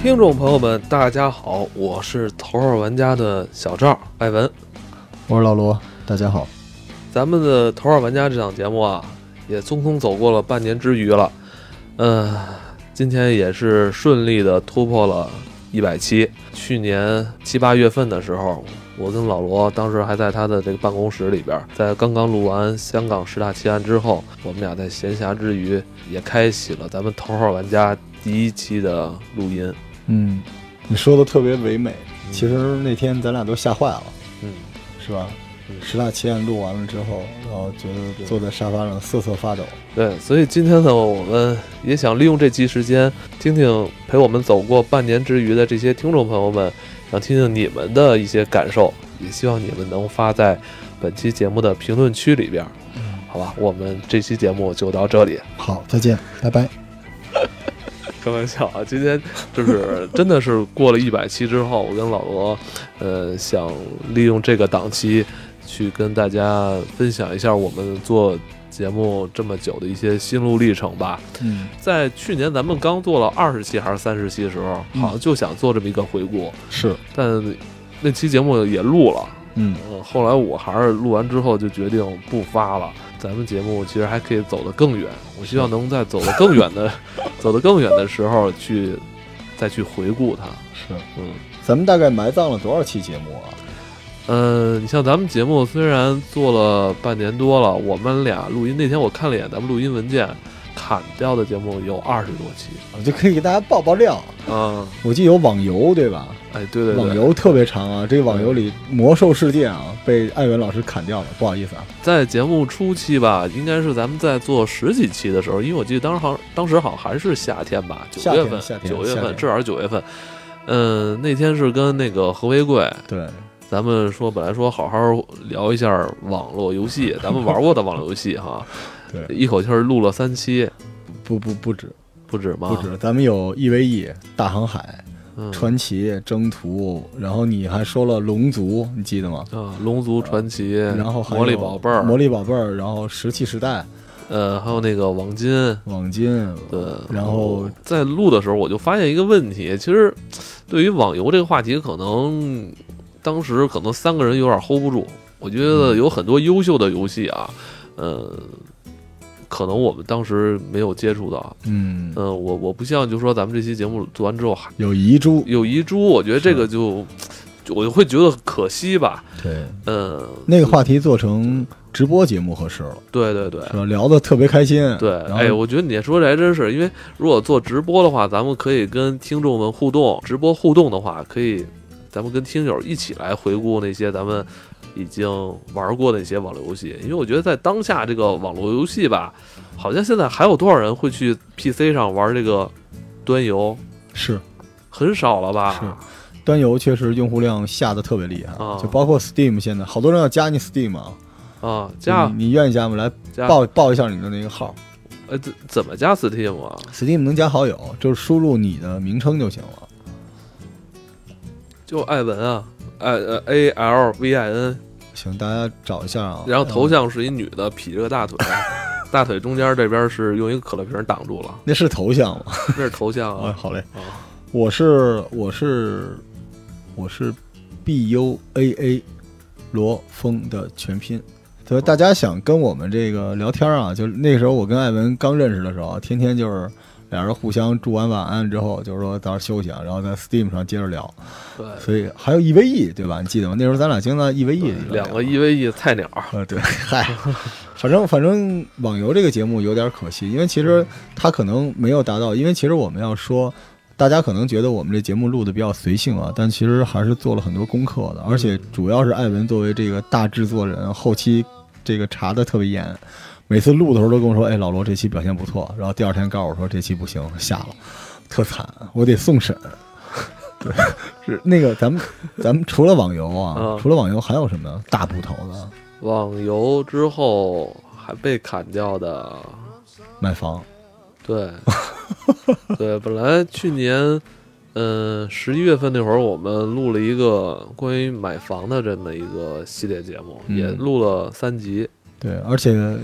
听众朋友们，大家好，我是头号玩家的小赵艾文。我是老罗，大家好。咱们的头号玩家这档节目啊，也匆匆走过了半年之余了。嗯、今天也是顺利的突破了一百期。去年七八月份的时候，我跟老罗当时还在他的这个办公室里边，在刚刚录完香港十大奇案之后，我们俩在闲暇之余也开启了咱们头号玩家第一期的录音。嗯，你说的特别唯美。其实那天咱俩都吓坏了，嗯，是吧？嗯十大奇案录完了之后，然后觉得坐在沙发上瑟瑟发抖。对，所以今天呢，我们也想利用这期时间，听听陪我们走过半年之余的这些听众朋友们，想听听你们的一些感受，也希望你们能发在本期节目的评论区里边，嗯好吧？我们这期节目就到这里。好，再见，拜拜。开玩笑啊，今天就是真的是过了一百期之后，我跟老罗，呃，想利用这个档期去跟大家分享一下我们做节目这么久的一些心路历程吧。嗯，在去年咱们刚做了二十期还是三十期的时候，嗯好像就想做这么一个回顾，是，但那期节目也录了，嗯，嗯，后来我还是录完之后就决定不发了。咱们节目其实还可以走得更远，我希望能在走得更远的、走得更远的时候去再去回顾它。是。嗯，咱们大概埋葬了多少期节目啊？嗯，你像咱们节目虽然做了半年多了，我们俩录音那天我看了一眼咱们录音文件，砍掉的节目有二十多期。我就可以给大家爆爆料。嗯，我记得有网游，对吧？哎，对对对，网游特别长啊，这个网游里魔兽世界啊被艾文老师砍掉了，不好意思啊。在节目初期吧，应该是咱们在做十几期的时候，因为我记得当时好像当时好像还是夏天吧，九月份，九月份，至少是九月份。嗯，那天是跟那个何为贵，对，咱们说本来说好好聊一下网络游戏，咱们玩过的网络游戏哈，对，一口气儿录了三期，不不不止不止吗？不止，咱们有 EVE、大航海、嗯，传奇、征途，然后你还说了龙族，你记得吗？啊，龙族传奇，然后魔力宝贝儿，魔力宝贝儿，然后石器时代、呃，还有那个网金，网金，对，然后在录的时候，我就发现一个问题，其实对于网游这个话题，可能当时可能三个人有点 hold 不住。我觉得有很多优秀的游戏啊，呃，可能我们当时没有接触到。嗯，嗯、我我不像就说咱们这期节目做完之后还有遗珠，有遗珠，我觉得这个就就我就会觉得可惜吧。对，嗯、那个话题做成直播节目合适了，对对对。是吧？聊得特别开心，对，哎，我觉得你说这还真是，因为如果做直播的话，咱们可以跟听众们互动，直播互动的话，可以咱们跟听友一起来回顾那些咱们已经玩过的一些网络游戏，因为我觉得在当下这个网络游戏吧，好像现在还有多少人会去 PC 上玩这个端游，是。很少了吧？是。端游确实用户量下的特别厉害，啊。就包括 Steam 现在好多人要加你 Steam 啊，啊，加。你你愿意加吗？来，报报一下你的那个号。呃，怎怎么加 Steam 啊？，Steam 能加好友，就是输入你的名称就行了。就艾文啊，艾呃 A L V I N，行，大家找一下啊。然后头像是一女的，劈着个大腿，大腿中间这边是用一个可乐瓶挡住了，那是头像吗？那是头像啊，哎。好嘞。啊我是我是我是 B U A A 罗峰的全拼。所以大家想跟我们这个聊天啊，就那时候我跟艾文刚认识的时候啊，天天就是俩人互相祝完晚安之后，就是说早点休息啊，然后在 Steam 上接着聊。对，所以还有 EVE 对吧？你记得吗？那时候咱俩经常在 EVE 两个 EVE 菜鸟，呃，对，嗨，反正反正网游这个节目有点可惜，因为其实它可能没有达到，因为其实我们要说，大家可能觉得我们这节目录的比较随性啊，但其实还是做了很多功课的，而且主要是艾文作为这个大制作人，后期这个查的特别严，每次录的时候都跟我说，哎，老罗这期表现不错，然后第二天告诉我说这期不行，下了，特惨，我得送审。对，是那个咱们咱们除了网游啊，嗯。除了网游还有什么大部头的？网游之后还被砍掉的，买房，对，对，本来去年，嗯，十一月份那会儿，我们录了一个关于买房的这么一个系列节目，嗯。也录了三集。对，而且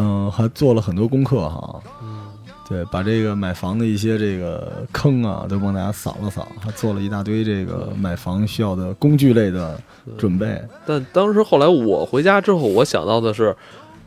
嗯、还做了很多功课哈。嗯，对，把这个买房的一些这个坑啊，都帮大家扫了扫，还做了一大堆这个买房需要的工具类的准备。但当时后来我回家之后，我想到的是，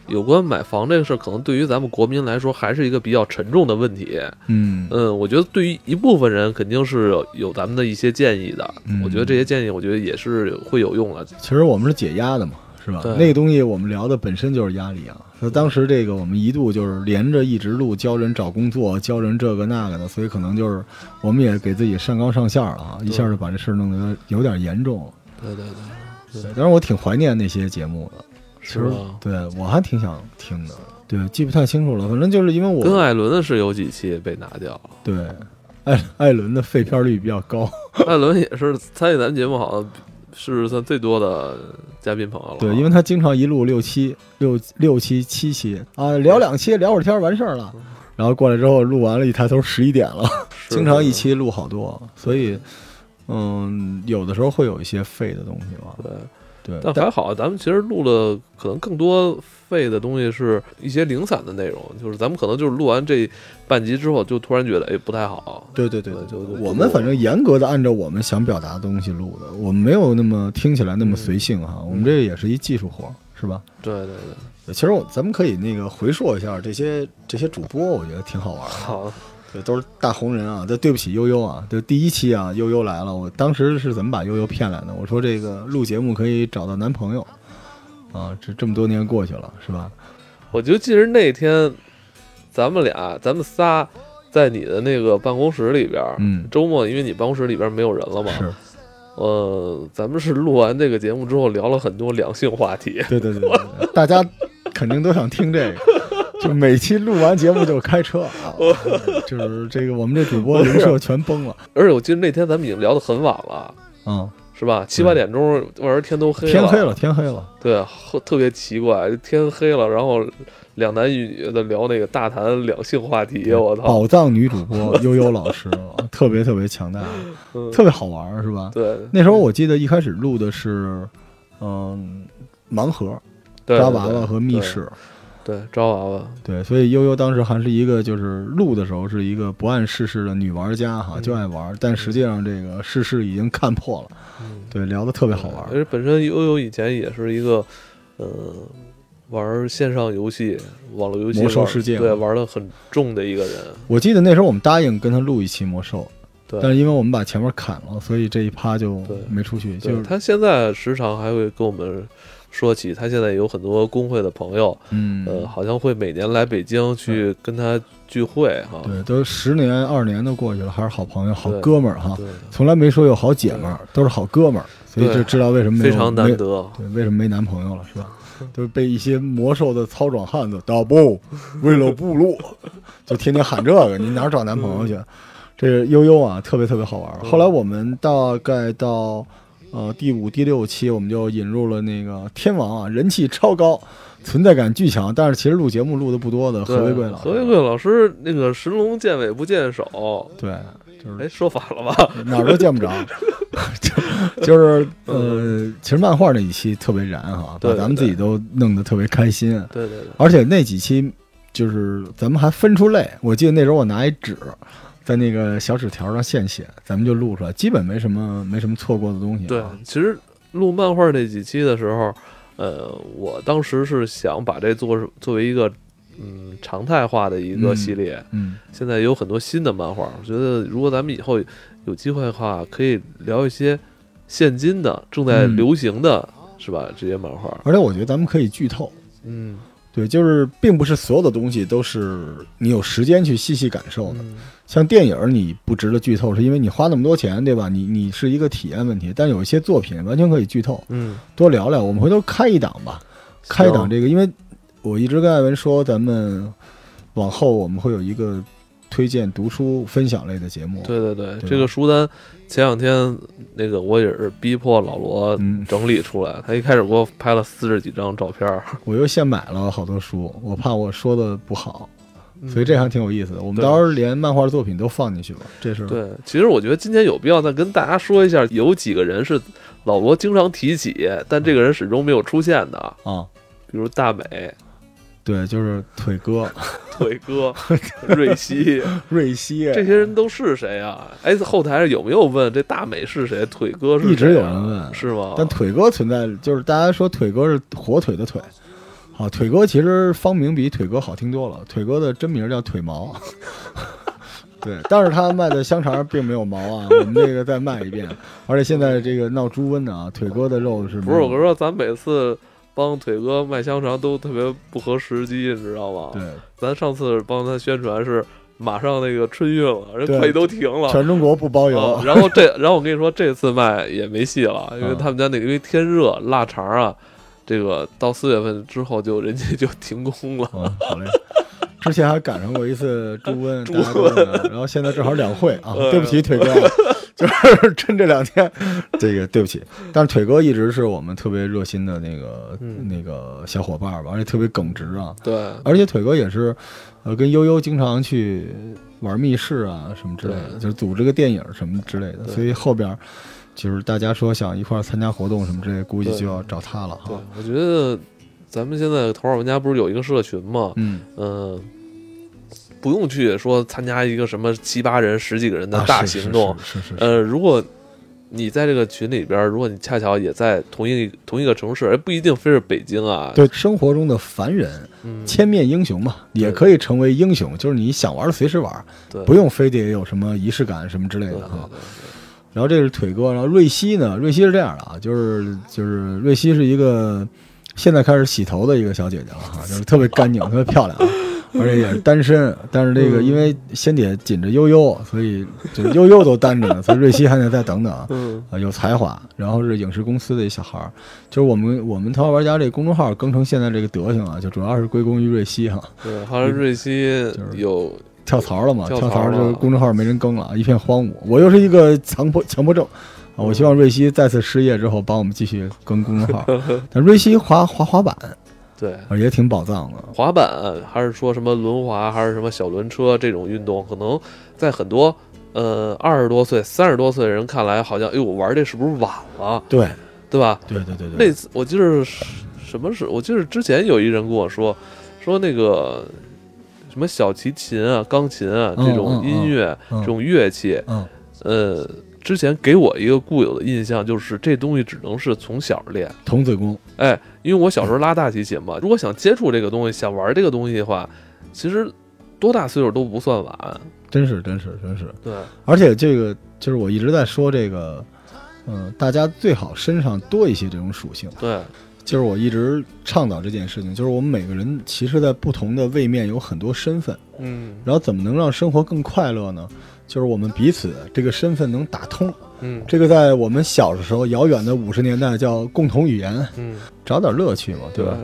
有关买房这个事儿，可能对于咱们国民来说还是一个比较沉重的问题。嗯嗯，我觉得对于一部分人肯定是有有咱们的一些建议的。嗯我觉得这些建议，我觉得也是会有用的。其实我们是解压的嘛，是吧？那个东西我们聊的本身就是压力啊。那当时这个我们一度就是连着一直录教人找工作，教人这个那个的，所以可能就是我们也给自己上纲上线了啊，一下就把这事儿弄得有点严重了。对对对，对，当然我挺怀念那些节目的，其实？对我还挺想听的。对，记不太清楚了，反正就是因为我跟艾伦的是有几期被拿掉了，对艾艾伦的废片率比较高，艾伦也是参与咱们节目，好像是算最多的嘉宾朋友了。对，因为他经常一录六期、六六期、七期啊，聊两期聊会儿天儿完事儿了，然后过来之后录完了，一抬头十一点了，经常一期录好多，所以嗯，有的时候会有一些废的东西吧。对。对，但还好，咱们其实录了可能更多废的东西，是一些零散的内容，就是咱们可能就是录完这半集之后，就突然觉得哎不太好。对对对我们反正严格的按照我们想表达的东西录的，我们没有那么听起来那么随性哈，我们这也是一技术活，是吧？对对对，其实我咱们可以那个回溯一下这些这些主播，我觉得挺好玩的。好，对，都是大红人啊！这对不起悠悠啊，就第一期啊，悠悠来了，我当时是怎么把悠悠骗来的？我说这个录节目可以找到男朋友啊，这这么多年过去了，是吧？我就记得那天咱们俩，咱们仨在你的那个办公室里边儿，嗯，周末因为你办公室里边没有人了嘛，是呃，咱们是录完这个节目之后聊了很多两性话题。对对对大家肯定都想听这个。就每期录完节目就开车啊，就是这个我们这主播人设全崩了而且我记得那天咱们已经聊得很晚了，啊！是吧？七八点钟，晚上天都黑了，天黑了，天黑了，对，呵特别奇怪，天黑了，然后两男一女的聊那个大谈两性话题，我操，宝藏女主播悠悠老师 特别特别强大，嗯，特别好玩，是吧？对。那时候我记得一开始录的是，嗯，盲盒、对，抓娃娃和密室，对，对抓娃娃，对，所以悠悠当时还是一个就是录的时候是一个不谙世事的女玩家哈，嗯就爱玩，但实际上这个世事已经看破了，嗯，对，聊得特别好玩而。且本身悠悠以前也是一个，呃，玩线上游戏、网络游戏魔兽世界对玩的很重的一个人，我记得那时候我们答应跟他录一期魔兽，对，但是因为我们把前面砍了，所以这一趴就没出去，就是他现在时常还会跟我们说起，他现在有很多工会的朋友，嗯，呃，好像会每年来北京去跟他聚会哈。对，都十年二年都过去了，还是好朋友、好哥们儿哈，对，从来没说有好姐们儿，都是好哥们儿，所以就知道为什么非常难没得。对，为什么没男朋友了，是吧？都是被一些魔兽的糙壮汉子打不为了部落，就天天喊这个，你哪儿找男朋友去？这个悠悠啊，特别特别好玩。嗯后来我们大概到呃第五、第六期，我们就引入了那个天王啊，人气超高，存在感巨强，但是其实录节目录的不多的对何为贵老师。何为贵老师那个神龙见尾不见首，对，就是哎，说反了吧？哪儿都见不着，就就是呃，其实漫画那几期特别燃哈，对把咱们自己都弄得特别开心。对对对，而且那几期就是咱们还分出类，我记得那时候我拿一纸，在那个小纸条上现写，咱们就录出来，基本没什么没什么错过的东西、啊。对，其实录漫画那几期的时候，呃，我当时是想把这做作为一个嗯常态化的一个嗯系列。嗯，现在有很多新的漫画，我觉得如果咱们以后有机会的话，可以聊一些现今的正在嗯流行的，是吧？这些漫画，而且我觉得咱们可以剧透。嗯，对，就是并不是所有的东西都是你有时间去细细感受的。嗯像电影，你不值得剧透，是因为你花那么多钱，对吧？你你是一个体验问题。但有一些作品完全可以剧透，嗯，多聊聊。我们回头开一档吧，开一档这个，因为我一直跟艾文说，咱们往后我们会有一个推荐读书分享类的节目。对对对，对这个书单前两天那个我也是逼迫老罗嗯，整理出来，他一开始给我拍了四十几张照片，我又现买了好多书，我怕我说的不好，嗯。所以这还挺有意思的。我们对。到时候连漫画作品都放进去吧，这是对，其实我觉得今天有必要再跟大家说一下，有几个人是老罗经常提起，但这个人始终没有出现的，啊，比如大美，对，就是腿哥 腿哥、瑞希，瑞希，这些人都是谁啊？哎，后台有没有问这大美是谁？腿哥是？一直有人问是吗？但腿哥存在，就是大家说腿哥是火腿的腿。好，腿哥其实方名比腿哥好听多了。腿哥的真名叫腿毛，对，但是他卖的香肠并没有毛啊。我们这个再卖一遍，而且现在这个闹猪瘟呢啊，腿哥的肉是不是？我跟你说，咱每次帮腿哥卖香肠都特别不合时机，你知道吗？对，咱上次帮他宣传是马上那个春运了，人快递都停了，全中国不包邮。然后这，然后我跟你说，这次卖也没戏了，因为他们家那个因为天热，腊肠啊。这个到四月份之后就人家就停工了。好嘞，之前还赶上过一次猪瘟，猪瘟，然后现在正好两会啊。对不起，腿哥，就是趁这两天，这个对不起。但是腿哥一直是我们特别热心的那个那个小伙伴吧，而且特别耿直啊。对，而且腿哥也是，呃，跟悠悠经常去玩密室啊什么之类的，就是组织个电影什么之类的，所以后边。就是大家说想一块参加活动什么之类，估计就要找他了。对，我觉得咱们现在头号玩家不是有一个社群嘛？嗯嗯，不用去说参加一个什么七八人、十几个人的大行动。是是是。呃，如果你在这个群里边，如果你恰巧也在同一同一个城市，不一定非是北京啊。对，生活中的凡人，千面英雄嘛，也可以成为英雄。就是你想玩随时玩，不用非得有什么仪式感什么之类的哈。然后这是腿哥，然后瑞希呢？瑞希是这样的啊，就是就是瑞希是一个现在开始洗头的一个小姐姐了哈，就是特别干净、特别漂亮，而且也是 单身。但是这个因为先得紧着悠悠，所以就悠悠都单着呢，所以瑞希还得再等等。嗯，有才华，然后是影视公司的一小孩儿，就是我们我们头号玩家这公众号更成现在这个德行啊，就主要是归功于瑞希哈。对，后来瑞希有。跳槽了嘛？跳槽就公众号没人更了，一片荒芜。我又是一个强迫 强迫症啊！我希望瑞希再次失业之后帮我们继续更公众号。但瑞希滑滑滑板，对，也挺宝藏的。滑板还是说什么轮滑，还是什么小轮车这种运动，可能在很多呃二十多岁、三十多岁的人看来，好像哎，我玩这是不是晚了？对，对吧？对对对对。那次我记得什么是？我记得之前有一人跟我说说那个。什么小提琴啊、钢琴啊这种音乐、这种乐器，呃，之前给我一个固有的印象就是这东西只能是从小练童子功。哎，因为我小时候拉大提琴嘛，如果想接触这个东西、想玩这个东西的话，其实多大岁数都不算晚。真是，真是，真是。对，而且这个就是我一直在说这个，嗯，大家最好身上多一些这种属性。对。就是我一直倡导这件事情，就是我们每个人其实，在不同的位面有很多身份，嗯，然后怎么能让生活更快乐呢？就是我们彼此这个身份能打通，嗯，这个在我们小的时候，遥远的五十年代叫共同语言，嗯，找点乐趣嘛，对吧？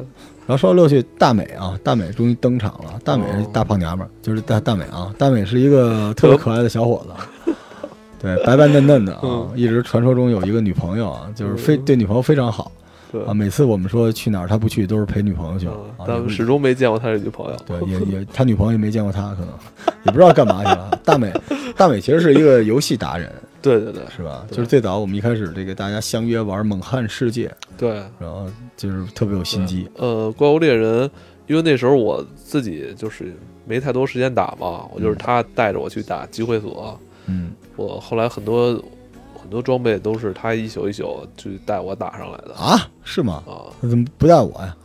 然后说到乐趣，大美啊，大美终于登场了，大美是大胖娘们儿，就是大大美啊，大美是一个特别可爱的小伙子，对，白白嫩嫩的啊，一直传说中有一个女朋友啊，就是非对女朋友非常好。啊，每次我们说去哪儿，他不去，都是陪女朋友去。咱们始终没见过他的女朋友。对，也也，他女朋友也没见过他，可能也不知道干嘛去了。大美，大美其实是一个游戏达人。对对对，是吧？就是最早我们一开始这个大家相约玩《猛汉世界》。对。然后就是特别有心机。呃，怪物猎人，因为那时候我自己就是没太多时间打嘛，我就是他带着我去打集会所。嗯。我后来很多。很多装备都是他一宿一宿就带我打上来的啊？是吗？啊，怎么不带我呀？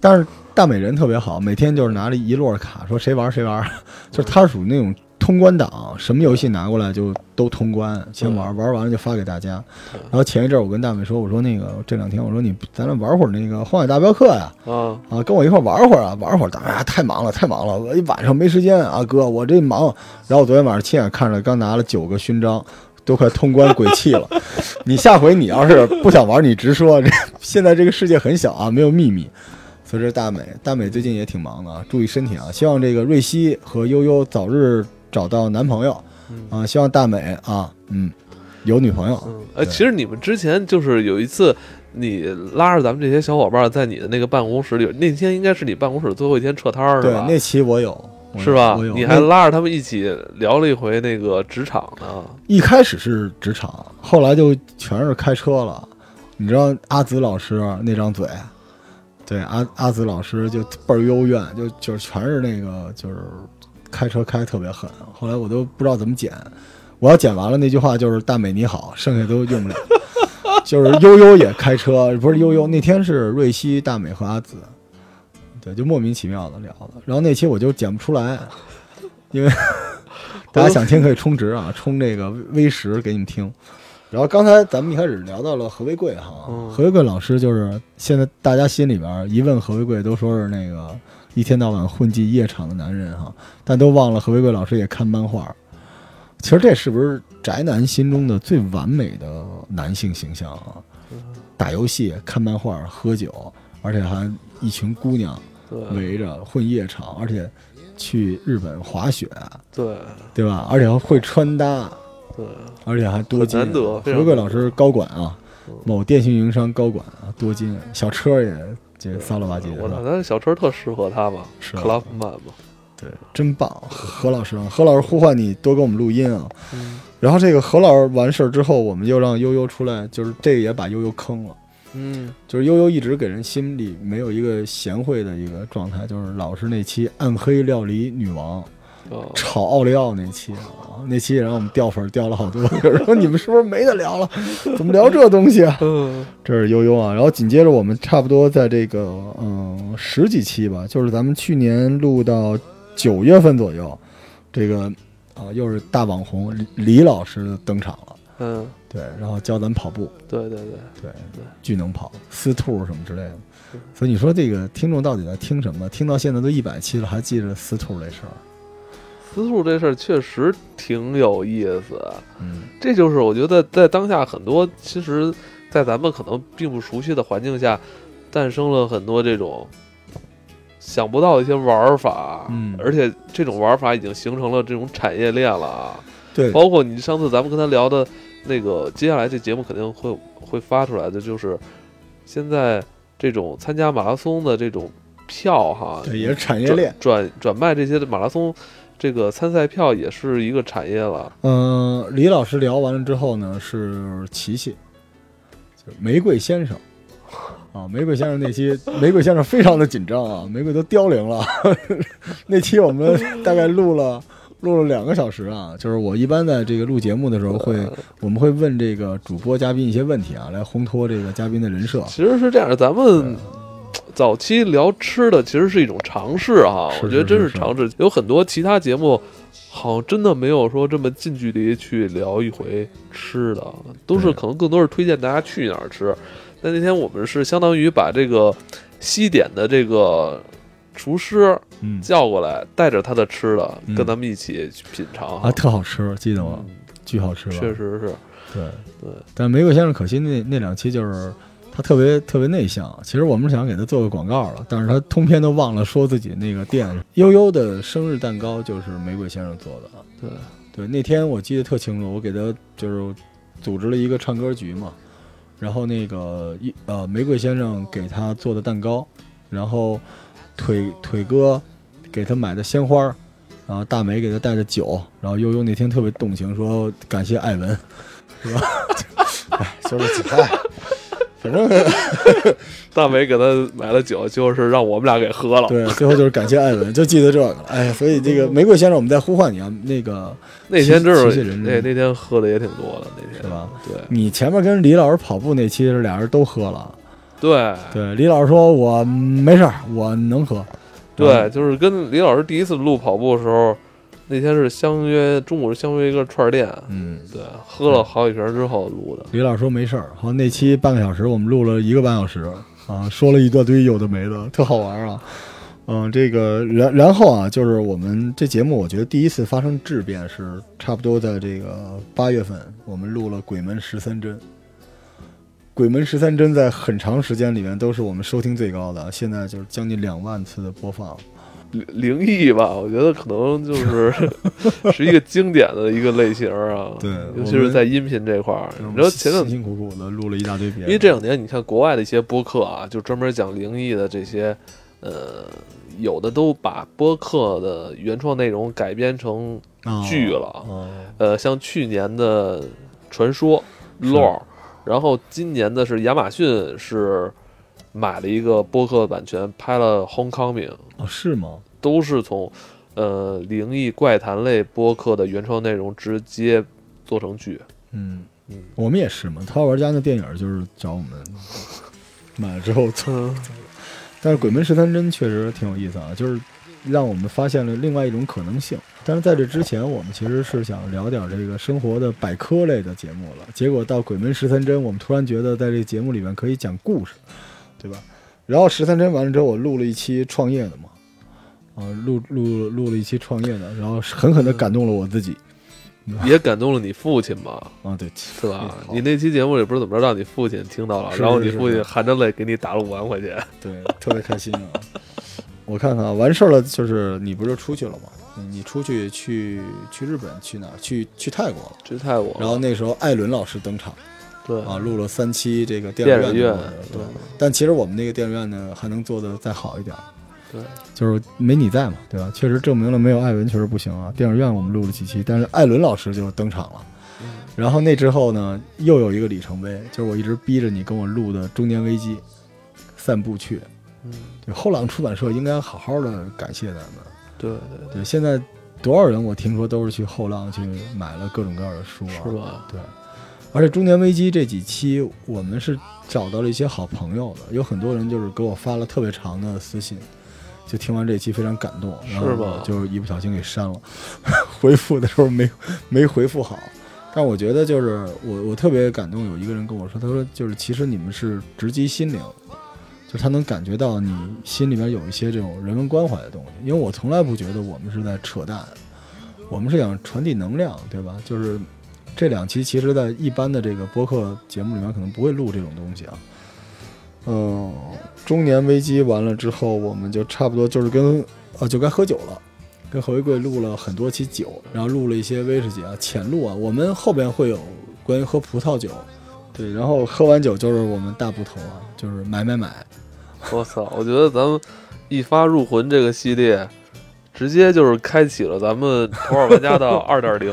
但是大美人特别好，每天就是拿着一摞卡，说谁玩谁玩，就是他属于那种通关党，什么游戏拿过来就都通关，先玩，玩完了就发给大家。然后前一阵我跟大美说，我说那个这两天我说你咱俩玩会儿那个荒野大镖客呀，啊啊，跟我一块玩会儿啊，玩会儿。大美太忙了，太忙了，我一晚上没时间啊，哥，我这忙。然后我昨天晚上亲眼看着，刚拿了九个勋章。都快通关鬼泣了，你下回你要是不想玩，你直说。这现在这个世界很小啊，没有秘密。所以这大美，大美最近也挺忙的啊，注意身体啊。希望这个瑞希和悠悠早日找到男朋友啊。希望大美啊，嗯，有女朋友。呃，其实你们之前就是有一次，你拉着咱们这些小伙伴在你的那个办公室里，那天应该是你办公室最后一天撤摊儿，是吧？对，那期我有。是吧？你还拉着他们一起聊了一回那个职场呢。一开始是职场，后来就全是开车了。你知道阿紫老师那张嘴，对阿阿紫老师就倍儿幽怨，就就是全是那个就是开车开特别狠。后来我都不知道怎么剪，我要剪完了那句话就是大美你好，剩下都用不了。就是悠悠也开车，不是悠悠，那天是瑞希、大美和阿紫，对，就莫名其妙的聊了。然后那期我就剪不出来，因为 大家想听可以充值啊，充这个 V 十给你们听。然后刚才咱们一开始聊到了何为贵哈，嗯何为贵老师就是现在大家心里边一问何为贵都说是那个一天到晚混迹夜场的男人哈，但都忘了何为贵老师也看漫画。其实这是不是宅男心中的最完美的男性形象啊？打游戏、看漫画、喝酒，而且还一群姑娘对围着混夜场，而且去日本滑雪，对对吧？而且还会穿搭，对，而且还多金。难得何贵老师高管啊嗯，某电信运营商高管啊，多金，小车也这骚了吧唧的，我操？那小车特适合他吧是啊，Clubman 嘛，对，真棒，何老师啊，何老师呼唤你多给我们录音啊。嗯然后这个何老师完事儿之后，我们又让悠悠出来，就是这个也把悠悠坑了。嗯，就是悠悠一直给人心里没有一个贤惠的一个状态，就是老是那期暗黑料理女王哦，炒奥利奥那期啊，那期也让我们掉粉掉了好多。有人说你们是不是没得聊了？怎么聊这东西啊？嗯这是悠悠啊，然后紧接着我们差不多在这个嗯十几期吧，就是咱们去年录到九月份左右，这个啊又是大网红李李老师登场了，嗯，对，然后教咱跑步，对对对，对对，巨能跑，司兔什么之类的。所以你说这个听众到底在听什么？听到现在都一百期了，还记着司兔这事儿？私兔这事儿确实挺有意思。嗯，这就是我觉得在当下很多，其实，在咱们可能并不熟悉的环境下，诞生了很多这种想不到的一些玩法，嗯而且这种玩法已经形成了这种产业链了啊。对，包括你上次咱们跟他聊的那个，接下来这节目肯定会会发出来的，就是现在这种参加马拉松的这种票哈，对，也是产业链。转转卖这些的马拉松这个参赛票也是一个产业了。嗯、李老师聊完了之后呢，是琪琪，就是玫瑰先生。啊，玫瑰先生那期，玫瑰先生非常的紧张啊，玫瑰都凋零了。那期我们大概录了录了两个小时啊，就是我一般在这个录节目的时候会，我们会问这个主播嘉宾一些问题啊，来烘托这个嘉宾的人设。其实是这样，咱们早期聊吃的其实是一种尝试啊，我觉得真是尝试。有很多其他节目，好像真的没有说这么近距离去聊一回吃的，都是可能更多是推荐大家去哪儿吃。但那天我们是相当于把这个西点的这个厨师嗯。叫过来，带着他的吃的，嗯。跟咱们一起去品尝。啊，特好吃，记得吗？嗯。巨好吃？确实是，对。对。但玫瑰先生可惜那那两期就是他特别特别内向，其实我们想给他做个广告了，但是他通篇都忘了说自己那个店。悠悠的生日蛋糕就是玫瑰先生做的。对，对，那天我记得特清楚，我给他就是组织了一个唱歌局嘛，然后那个一呃玫瑰先生给他做的蛋糕，然后腿腿哥给他买的鲜花儿，然后大美给他带的酒，然后悠悠那天特别动情，说感谢艾文，是吧？哎，就是几爱，反正 大美给他买了酒，就是让我们俩给喝了。对，最后就是感谢艾文，就记得这个了。哎呀，所以这个玫瑰先生，我们在呼唤你啊，那个那天真是那那天喝的也挺多的，那天是吧？对你前面跟李老师跑步那期是俩人都喝了。对对，李老师说我没事儿，我能喝。对，就是跟李老师第一次录跑步的时候，那天是相约中午是相约一个串儿店，嗯，对，喝了好几瓶之后录的。李老师说没事儿。好，那期半个小时，我们录了一个半小时啊，说了一大堆有的没的，特好玩啊。嗯，这个然然后啊，就是我们这节目，我觉得第一次发生质变是差不多在这个八月份，我们录了《鬼门十三针》。《鬼门十三针》在很长时间里面都是我们收听最高的，现在就是将近两万次的播放。灵灵异吧，我觉得可能就是 是一个经典的一个类型啊。对尤其是在音频这块儿，你知道前两辛辛苦苦的录了一大堆别的，因为这两年你看国外的一些播客啊，就专门讲灵异的这些，呃，有的都把播客的原创内容改编成哦剧了。哦，呃，像去年的传说是 lore，然后今年的是亚马逊是买了一个播客版权，拍了《Homecoming》，哦，是吗？都是从呃灵异怪谈类播客的原创内容直接做成剧。嗯嗯，我们也是嘛。淘宝玩家那电影就是找我们买了之后做，嗯但是《鬼门十三针》确实挺有意思啊，就是让我们发现了另外一种可能性。但是在这之前，我们其实是想聊点这个生活的百科类的节目了。结果到《鬼门十三针》，我们突然觉得在这个节目里面可以讲故事，对吧？然后十三针完了之后，我录了一期创业的嘛，啊，录录录了一期创业的，然后狠狠地感动了我自己也感动了你父亲吧，啊，对，是吧？你那期节目也不是怎么着让你父亲听到了，是然后你父亲含着泪给你打了五万块钱。对，特别开心啊！我看看啊，完事儿了，就是你不是出去了吗？你你出去去去日本去哪儿？去去泰国了。去泰国，然后那时候艾伦老师登场对啊，录了三期这个电电影院对，但其实我们那个电影院呢，还能做的再好一点，对，就是没你在嘛，对吧？确实证明了没有艾伦确实不行啊。电影院我们录了几期，但是艾伦老师就登场了。嗯然后那之后呢，又有一个里程碑，就是我一直逼着你跟我录的《中年危机》散步去。嗯，对，后浪出版社应该好好的感谢咱们。对对对，现在多少人我听说都是去后浪去买了各种各样的书啊，是吧？对，而且中年危机这几期我们是找到了一些好朋友的，有很多人就是给我发了特别长的私信，就听完这期非常感动，然后是吧我就一不小心给删了，回复的时候没没回复好。但我觉得就是我我特别感动，有一个人跟我说，他说就是其实你们是直击心灵，就他能感觉到你心里面有一些这种人文关怀的东西。因为我从来不觉得我们是在扯淡，我们是想传递能量，对吧？就是这两期其实，在一般的这个播客节目里面，可能不会录这种东西啊。嗯，中年危机完了之后，我们就差不多就是跟啊就该喝酒了，跟何为贵录了很多期酒，然后录了一些威士忌啊，浅录啊。我们后边会有关于喝葡萄酒，对，然后喝完酒就是我们大部头啊，就是买买买，我操！我觉得咱们一发入魂这个系列，直接就是开启了咱们头号玩家的 二点零。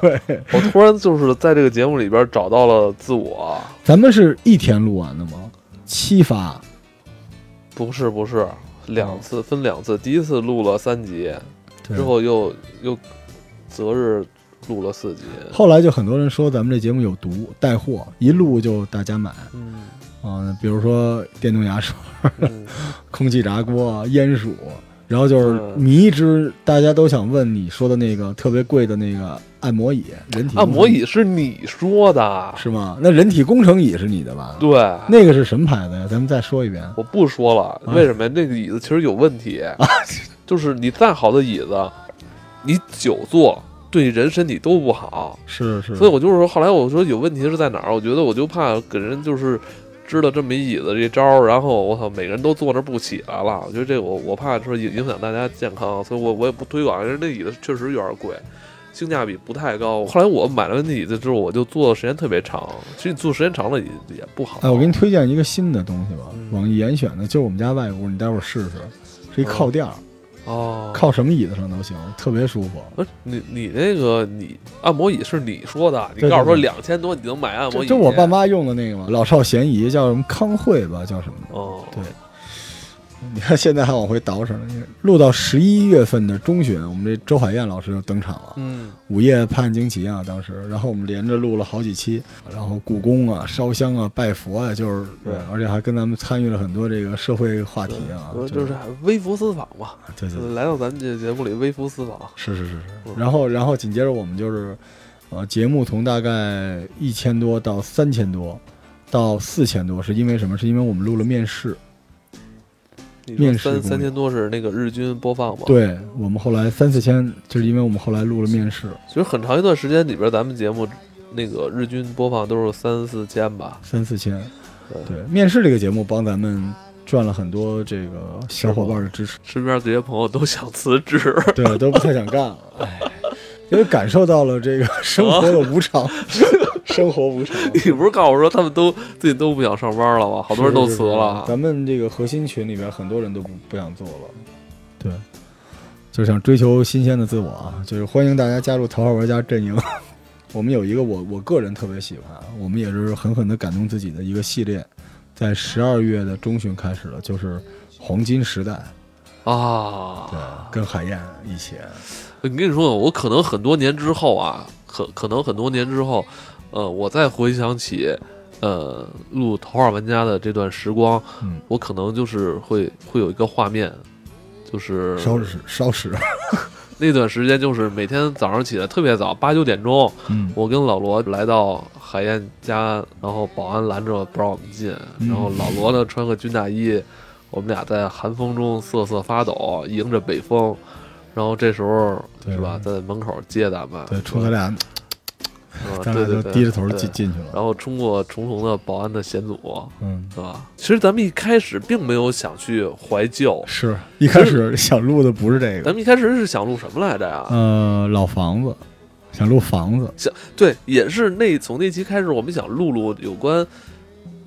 对，我突然就是在这个节目里边找到了自我。咱们是一天录完的吗？七发，不是不是，两次分两次，第一次录了三集，之后又又择日录了四集。后来就很多人说咱们这节目有毒，带货，一录就大家买嗯啊、比如说电动牙刷、嗯，空气炸锅、烟鼠，然后就是嗯迷之，大家都想问你说的那个特别贵的那个按摩椅，人体按摩椅是你说的，是吗？那人体工程椅是你的吧？对。那个是什么牌子呀？咱们再说一遍。我不说了，啊为什么呀？那个椅子其实有问题，就是你再好的椅子，你久坐对人身体都不好。是是，所以我就是说，后来我说有问题是在哪儿？我觉得我就怕给人就是支了这么一椅子这招，然后我操，每个人都坐那不起来了。我觉得这我我怕说影影响大家健康，所以我我也不推广。因为那椅子确实有点贵。性价比不太高。后来我买了那椅子之后，我就坐的时间特别长。其实你坐时间长了也也不好。哎，我给你推荐一个新的东西吧，嗯网易严选的，就是我们家外屋，你待会儿试试，是一靠垫儿，哦，靠什么椅子上都行，特别舒服。不是你你那个你按摩椅是你说的，你告诉说两千多你能买按摩椅？就就我爸妈用的那个嘛，老少咸宜，叫什么康惠吧，叫什么的。哦，对，你看现在还往回倒饬呢。录到十一月份的中旬，我们这周海燕老师就登场了，嗯，午夜拍案惊奇啊，当时，然后我们连着录了好几期，然后故宫啊、烧香啊、拜佛啊，就是对而且还跟咱们参与了很多这个社会话题啊，呃就是微服私访嘛，对对对，来到咱们这节目里微服私访。是是是是嗯。然后然后紧接着我们就是，呃，节目从大概一千多到三千多，到四千多，是因为什么？是因为我们录了面试。面试三三千多是那个日均播放吗？，对我们后来三四千，就是因为我们后来录了面试，其实很长一段时间里边，咱们节目那个日均播放都是三四千吧。三四千。对，对，面试这个节目帮咱们赚了很多这个小伙伴的支持，身边这些朋友都想辞职。对，都不太想干了，哎，因为感受到了这个生活的无常，生活无常。你不是告诉我说他们都最近都不想上班了吗？好多人都辞是是是了。咱们这个核心群里边很多人都不不想做了，对，就想追求新鲜的自我啊，就是欢迎大家加入头号玩家阵营。我们有一个我我个人特别喜欢，我们也是狠狠的感动自己的一个系列，在十二月的中旬开始了，就是黄金时代，啊，对，跟海燕一起，我跟你说，我可能很多年之后啊，可可能很多年之后，呃，我再回想起，呃，录《头号玩家》的这段时光，嗯，我可能就是会会有一个画面，就是烧屎烧屎，那段时间，就是每天早上起来特别早，八九点钟，嗯，我跟老罗来到海燕家，然后保安拦着不让我们进，嗯然后老罗呢穿个军大衣，我们俩在寒风中瑟瑟发抖，迎着北风，然后这时候对是吧，在门口接咱们，对，冲他俩，咱俩就对对对低着头进进去了，然后冲过重重的保安的险阻，嗯，是吧？其实咱们一开始并没有想去怀旧，是一开始想录的不是这个，咱们一开始是想录什么来着呀？呃，老房子，想录房子，想对，也是那从那期开始，我们想录录有关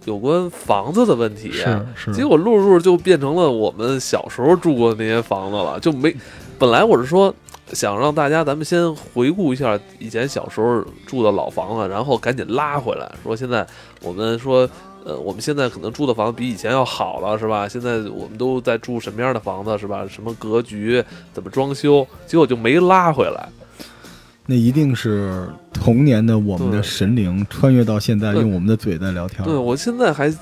有关房子的问题。是是，结果录着录着就变成了我们小时候住过的那些房子了，就没。本来我是说想让大家咱们先回顾一下以前小时候住的老房子，然后赶紧拉回来，说现在我们说。呃，我们现在可能住的房子比以前要好了，是吧？现在我们都在住什么样的房子，是吧？什么格局，怎么装修？结果就没拉回来。那一定是童年的我们的神灵穿越到现在，用我们的嘴在聊天。对，我现在还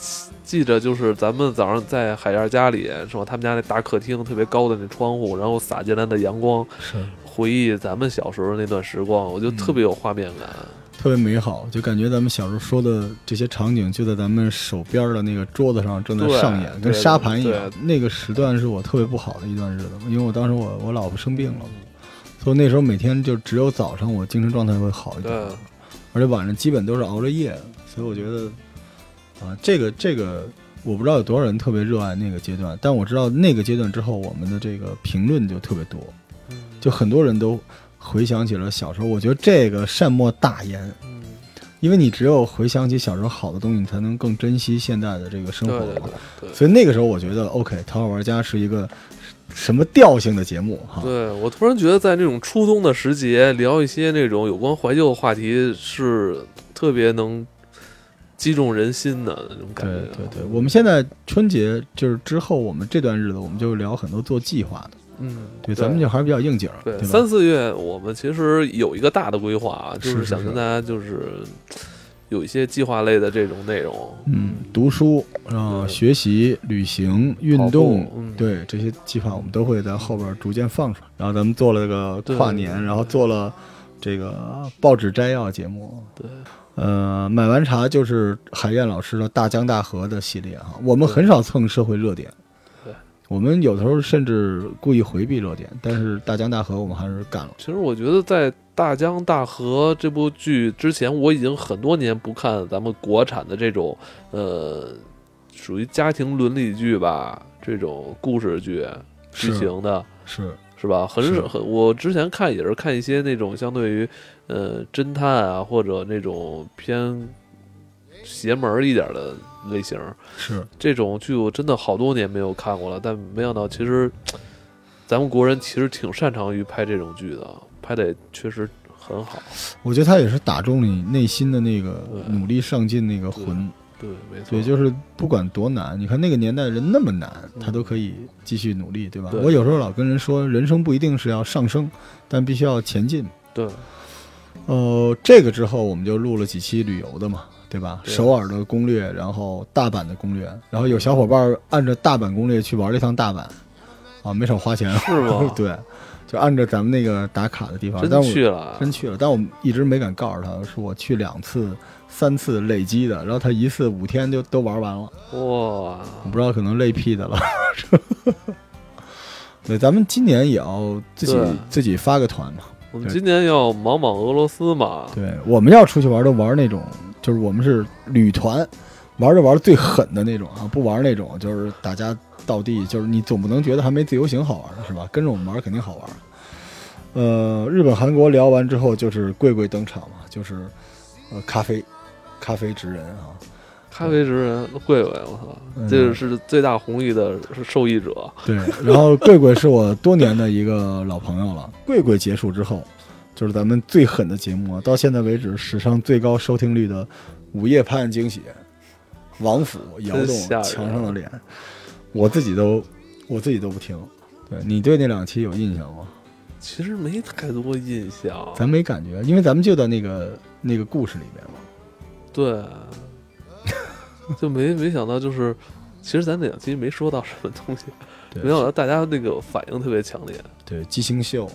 记着，就是咱们早上在海燕家里，是吧？他们家那大客厅特别高的那窗户，然后洒进来的阳光，是回忆咱们小时候那段时光，我就特别有画面感。特别美好，就感觉咱们小时候说的这些场景就在咱们手边的那个桌子上正在上演，跟沙盘一样。那个时段是我特别不好的一段日子，因为我当时我我老婆生病了，所以那时候每天就只有早上我精神状态会好一点，而且晚上基本都是熬着夜，所以我觉得啊，这个这个我不知道有多少人特别热爱那个阶段，但我知道那个阶段之后，我们的这个评论就特别多，就很多人都回想起了小时候。我觉得这个善莫大焉，嗯，因为你只有回想起小时候好的东西，你才能更珍惜现在的这个生活嘛。对对对。所以那个时候，我觉得 OK，《头号玩家》是一个什么调性的节目哈？对我突然觉得，在那种初冬的时节，聊一些那种有关怀旧的话题，是特别能击中人心的那种感对觉。对对对，我们现在春节就是之后，我们这段日子，我们就聊很多做计划的。嗯，对，咱们就还是比较应景儿，对对？三四月，我们其实有一个大的规划啊，就是想跟大家就是有一些计划类的这种内容。嗯，读书然后学习、旅行、运动，嗯对这些计划，我们都会在后边逐渐放出来。然后咱们做了这个跨年，然后做了这个报纸摘要节目。对，呃，买完茶就是海燕老师的大江大河的系列哈，我们很少蹭社会热点。对，我们有的时候甚至故意回避热点，但是大江大河我们还是干了。其实我觉得在《大江大河》这部剧之前，我已经很多年不看咱们国产的这种呃属于家庭伦理剧吧，这种故事剧剧是情的。是，是吧？很少很，我之前看也是看一些那种相对于呃侦探啊，或者那种偏邪门儿一点的类型。是，这种剧我真的好多年没有看过了，但没想到其实咱们国人其实挺擅长于拍这种剧的，拍的也确实很好。我觉得他也是打中你内心的那个努力上进那个魂。对，没错，对，就是不管多难，你看那个年代人那么难，他都可以继续努力，对吧？对我有时候老跟人说，人生不一定是要上升，但必须要前进。对呃，这个之后我们就录了几期旅游的嘛，对吧？对首尔的攻略，然后大阪的攻略，然后有小伙伴按照大阪攻略去玩了一趟大阪，啊，没少花钱。是吗？对，就按照咱们那个打卡的地方，真去了，真去了，但我们一直没敢告诉他，说我去两次、三次累积的，然后他一次五天就都玩完了，哇我不知道可能累屁的了。对，咱们今年也要自己自己发个团嘛。我们今年要莽莽俄罗斯嘛？对，我们要出去玩都玩那种，就是我们是旅团，玩着玩最狠的那种啊，不玩那种就是大家到地，就是你总不能觉得还没自由行好玩是吧？跟着我们玩肯定好玩。呃，日本、韩国聊完之后，就是贵贵登场嘛，就是呃咖啡，咖啡职人啊，咖啡职人贵贵，我操，嗯这个是最大红利的受益者。对，然后贵贵是我多年的一个老朋友了。贵贵结束之后，就是咱们最狠的节目啊，到现在为止史上最高收听率的《午夜拍案惊喜》，王府摇动墙上的脸，我自己都我自己都不听。对你对那两期有印象吗？其实没太多印象。咱没感觉，因为咱们就在那个那个故事里面嘛。对，就没没想到，就是其实咱那两期没说到什么东西，对，没想到大家那个反应特别强烈。对即兴秀，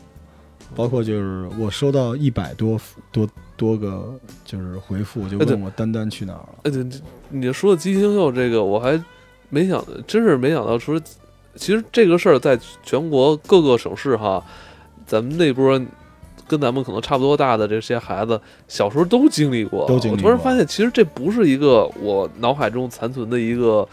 包括就是我收到一百多多多个就是回复，就问我丹丹去哪儿了。哎，对，这你说的畸形秀这个，我还没想，真是没想到说，其实这个事儿在全国各个省市哈，咱们那波跟咱们可能差不多大的这些孩子，小时候都经历过。都经历我突然发现，其实这不是一个我脑海中残存的一个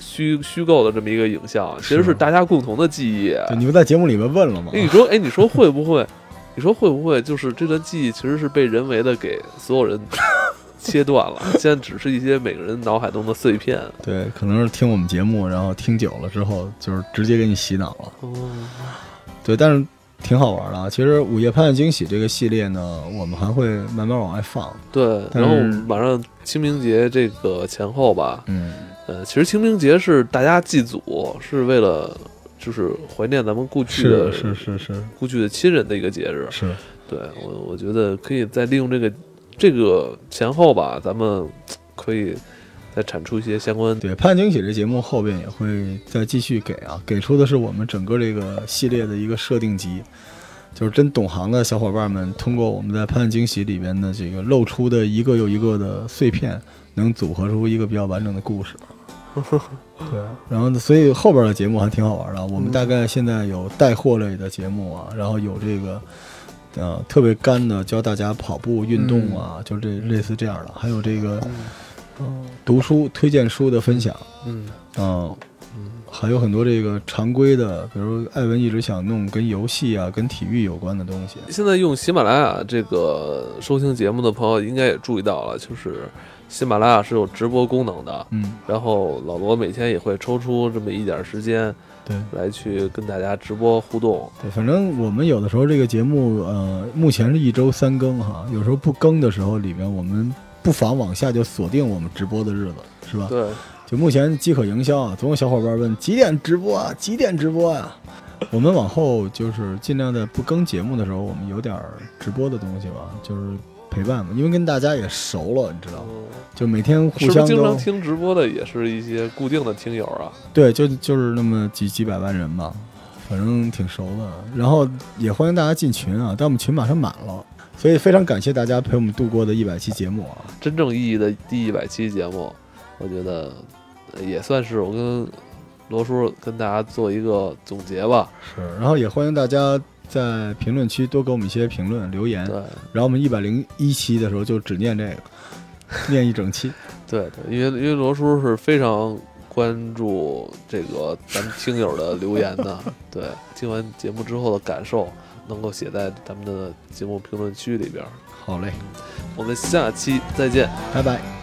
虚虚构的这么一个影像，其实是是大家共同的记忆。对，你们在节目里面问了吗？哎，你说，哎，你说会不会？你说会不会就是这段记忆其实是被人为的给所有人 切断了？现在只是一些每个人脑海中的碎片。对，可能是听我们节目，然后听久了之后，就是直接给你洗脑了。哦，对，但是挺好玩的啊。其实《午夜拍案惊喜》这个系列呢，我们还会慢慢往外放。对，然后是马上清明节这个前后吧，嗯，呃，其实清明节是大家祭祖，是为了就是怀念咱们故去的是是是是故去的亲人的一个节日。是，对我，我觉得可以再利用这个这个前后吧，咱们可以再产出一些相关。对《拍案惊喜》这节目后边也会再继续给啊，给出的是我们整个这个系列的一个设定集。就是真懂行的小伙伴们，通过我们在《拍案惊喜》里边的这个露出的一个又一个的碎片，能组合出一个比较完整的故事。对，然后呢，所以后边的节目还挺好玩的。我们大概现在有带货类的节目啊，然后有这个呃特别干的教大家跑步运动啊，就这类似这样的，还有这个嗯、读书推荐书的分享，嗯嗯、嗯，还有很多这个常规的，比如艾文一直想弄跟游戏啊、跟体育有关的东西。现在用喜马拉雅这个收听节目的朋友应该也注意到了，就是喜马拉雅是有直播功能的。嗯，然后老罗每天也会抽出这么一点时间对来去跟大家直播互动。对，反正我们有的时候这个节目，呃，目前是一周三更哈，有时候不更的时候，里面我们不妨往下就锁定我们直播的日子，是吧？对，就目前饥渴营销啊，总有小伙伴问几点直播啊？几点直播啊？我们往后就是尽量在不更节目的时候，我们有点儿直播的东西吧，就是陪伴嘛，因为跟大家也熟了，你知道就每天互相都经常听直播的也是一些固定的听友啊？对，就就是那么几几百万人吧，反正挺熟的。然后也欢迎大家进群啊，但我们群马上满了，所以非常感谢大家陪我们度过的一百期节目啊。真正意义的第一百期节目，我觉得呃也算是我跟罗叔跟大家做一个总结吧。是，然后也欢迎大家在评论区多给我们一些评论留言。对然后我们一百零一期的时候就只念这个，念一整期。对对，因为因为罗叔是非常关注这个咱们听友的留言呢。对，听完节目之后的感受能够写在咱们的节目评论区里边。好嘞，我们下期再见。拜拜。